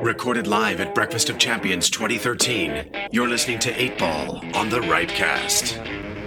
Recorded live at Breakfast of Champions 2013, you're listening to 8 Ball on the Ripecast.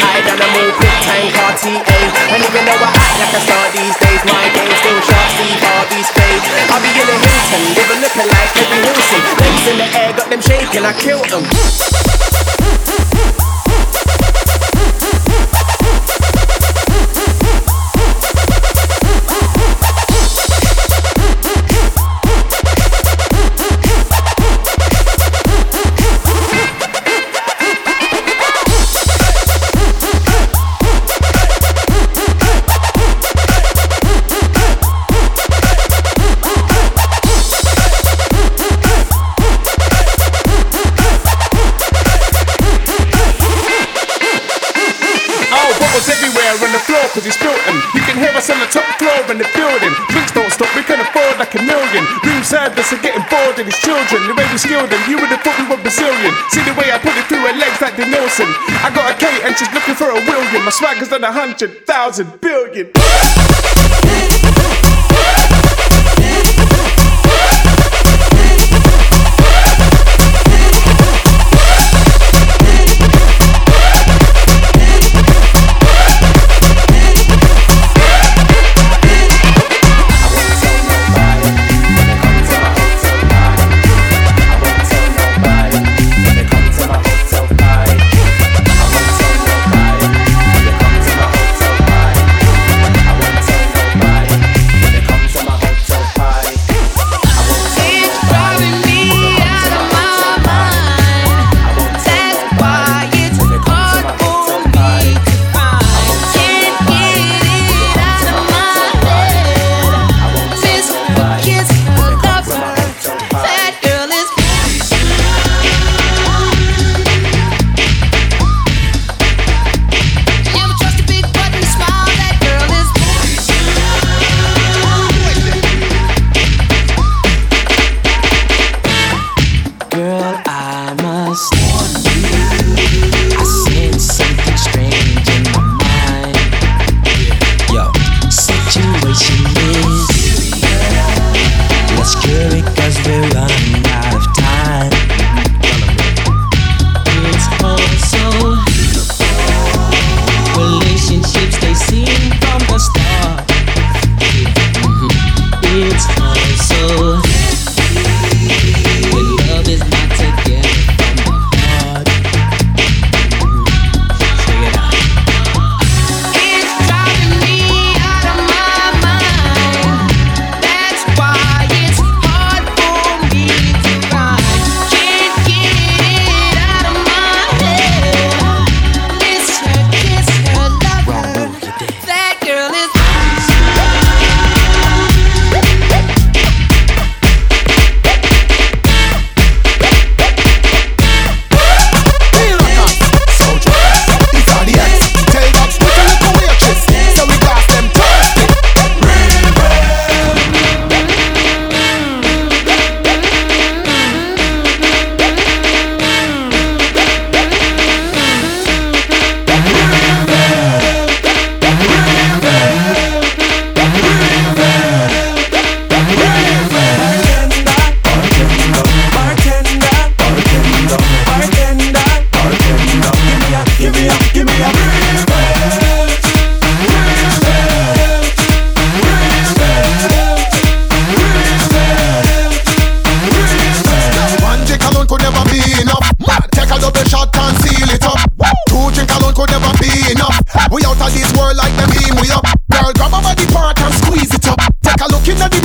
I done a move quick time car TA And even though I act like a star these days. My game still sharp, Steve Harvey's fade I'll be in a Hilton, living looking like every Wilson Legs in the air, got them shaking, I killed them cause spilt them. You can hear us on the top floor in the building. Drinks don't stop, we can afford like a million. Room service are getting bored of his children. The way we skilled them, you would have thought we were Brazilian. See the way I put it through her legs like the Nielsen. I got a Kate and she's looking for a William. My swagger's done a hundred thousand billion.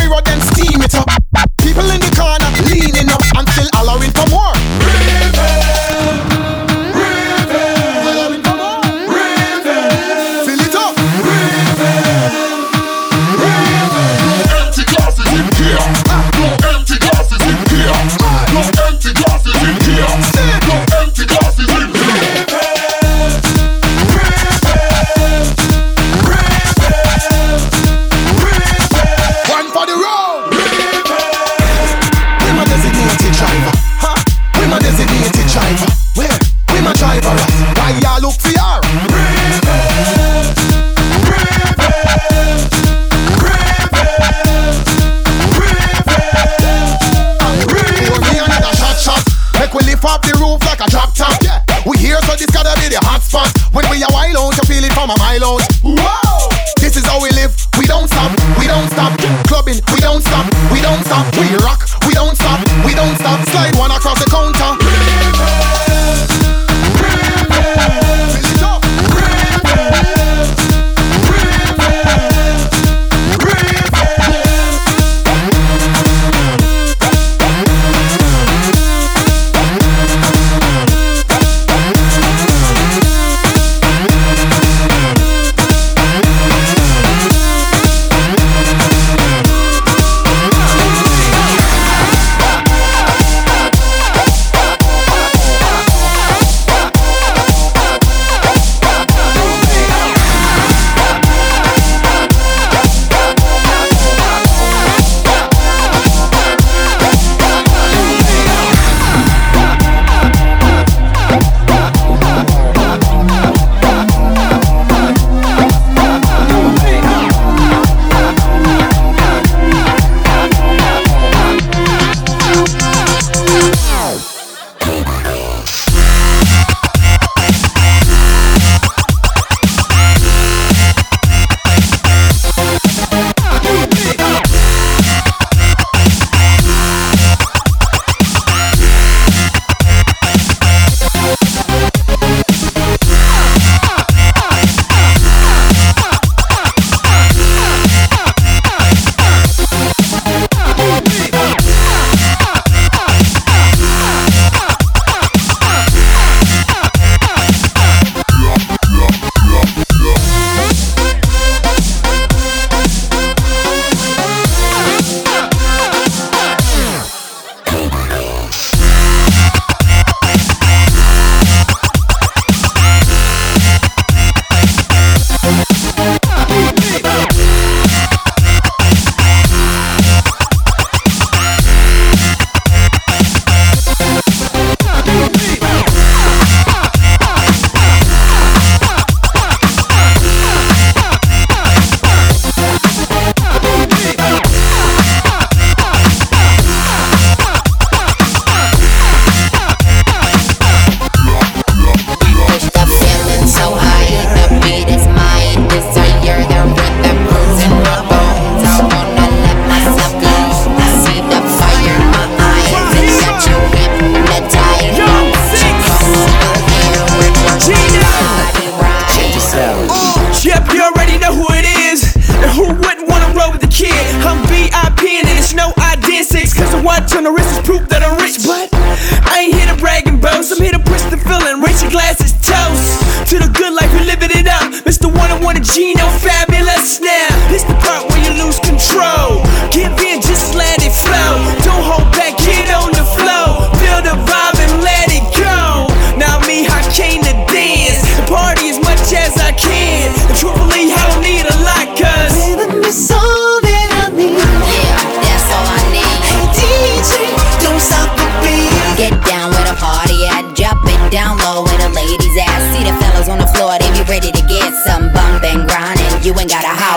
mirror, then steam it up.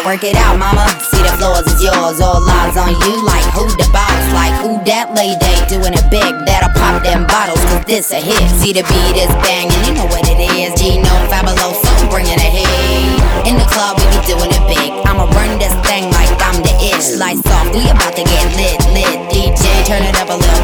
work it out, mama. See the floors is yours, all eyes on you. Like who the boss? Like who that lady? Doing it big, that'll pop them bottles, cause this a hit. See the beat is banging, you know what it is. Gino, Fabulous, phone, bringing a heat. In the club, we be doing it big. I'ma run this thing like I'm the itch. Lights off, we about to get lit, lit. DJ, turn it up a little.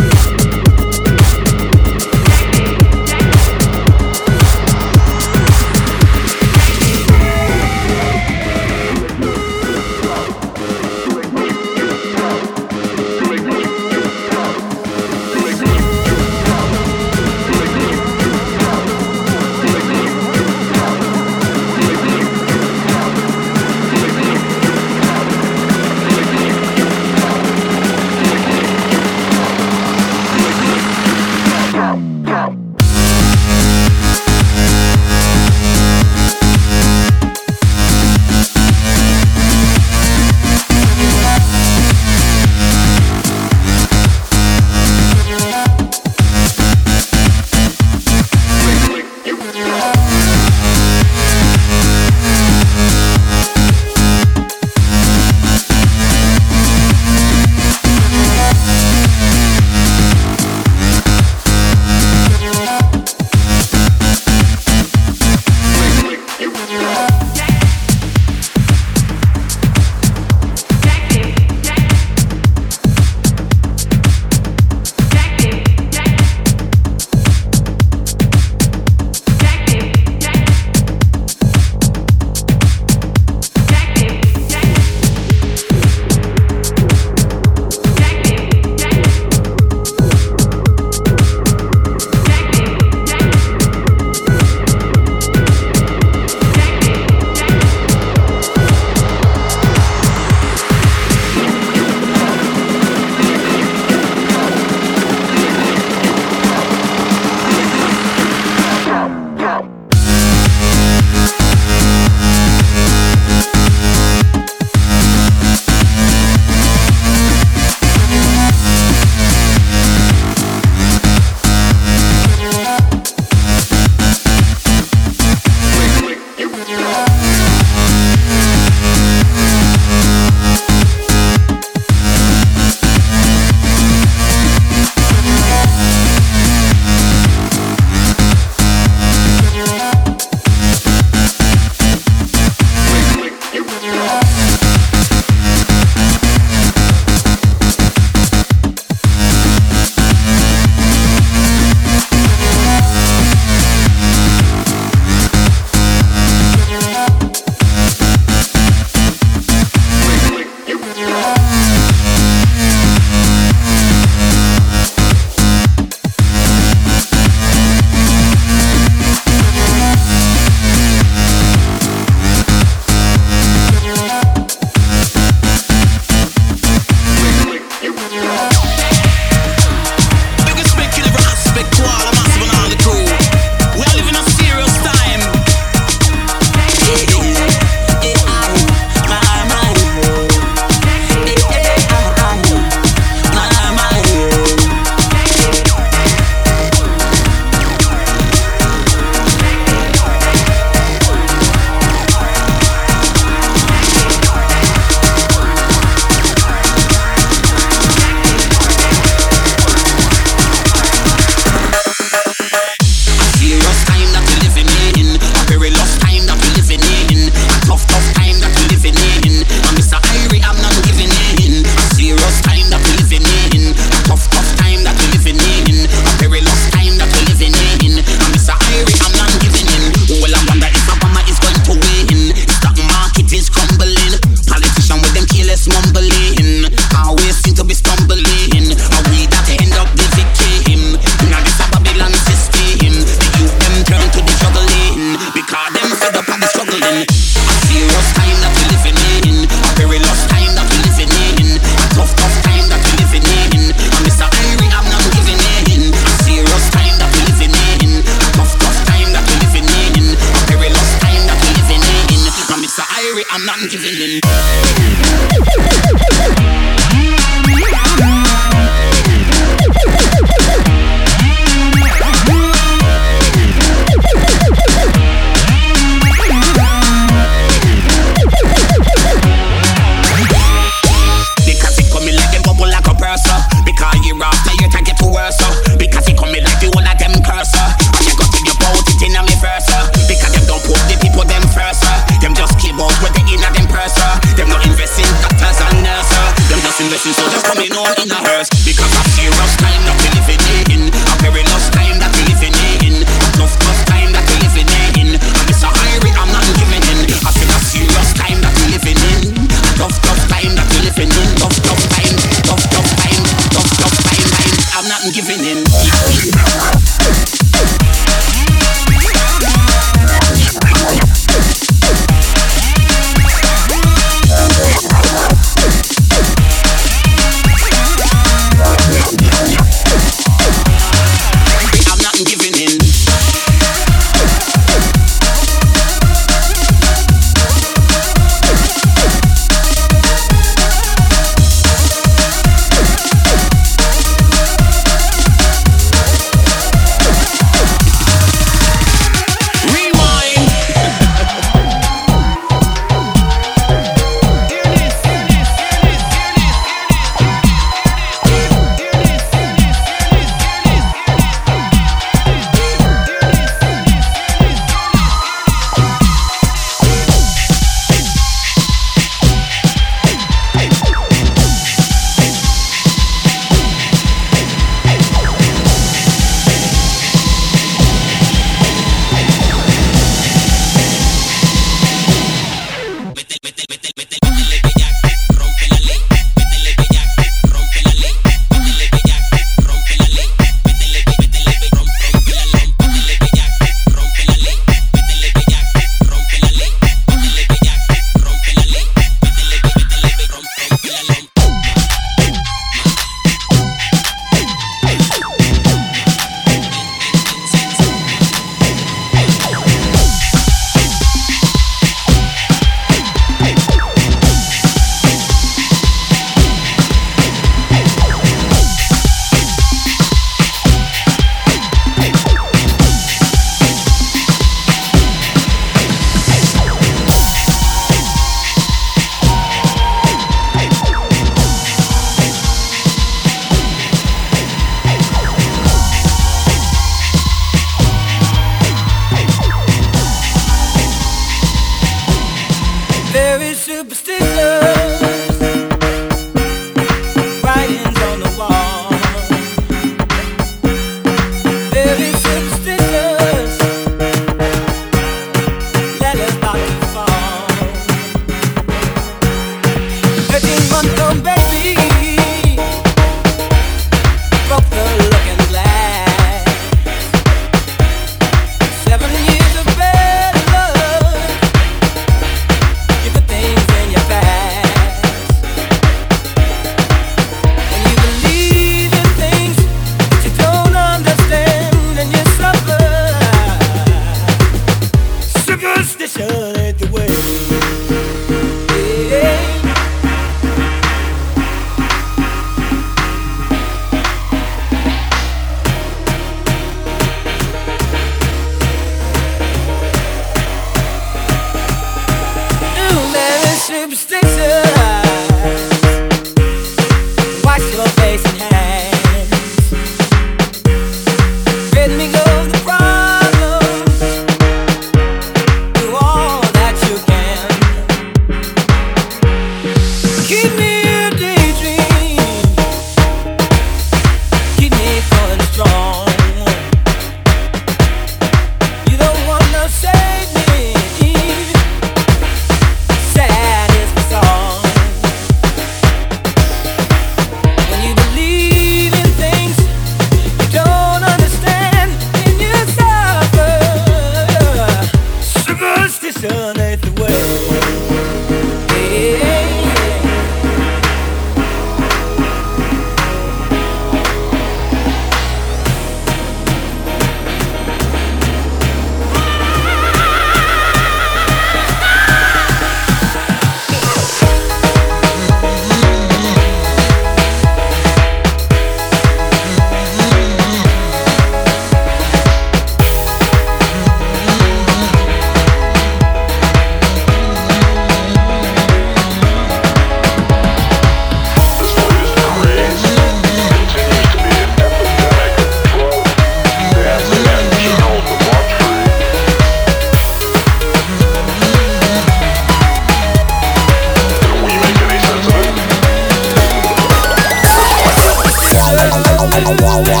We make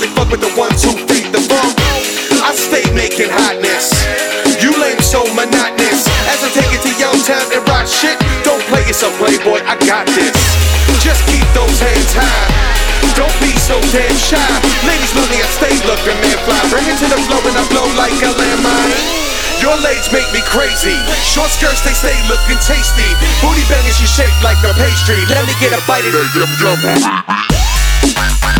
really fuck with the one, two, three, the funk. I stay making hotness. You lame so monotonous. As I take it to your town and rock shit, don't play yourself, playboy. I got this. Just keep those hands high. Don't be so damn shy. Ladies lonely, I stay looking, man fly. Bring it to the flow and I blow like a landmine. Your legs make me crazy. Short skirts, they stay looking tasty. Booty bangers, you shape like a pastry. Let me get a bite of it. Yum, yum.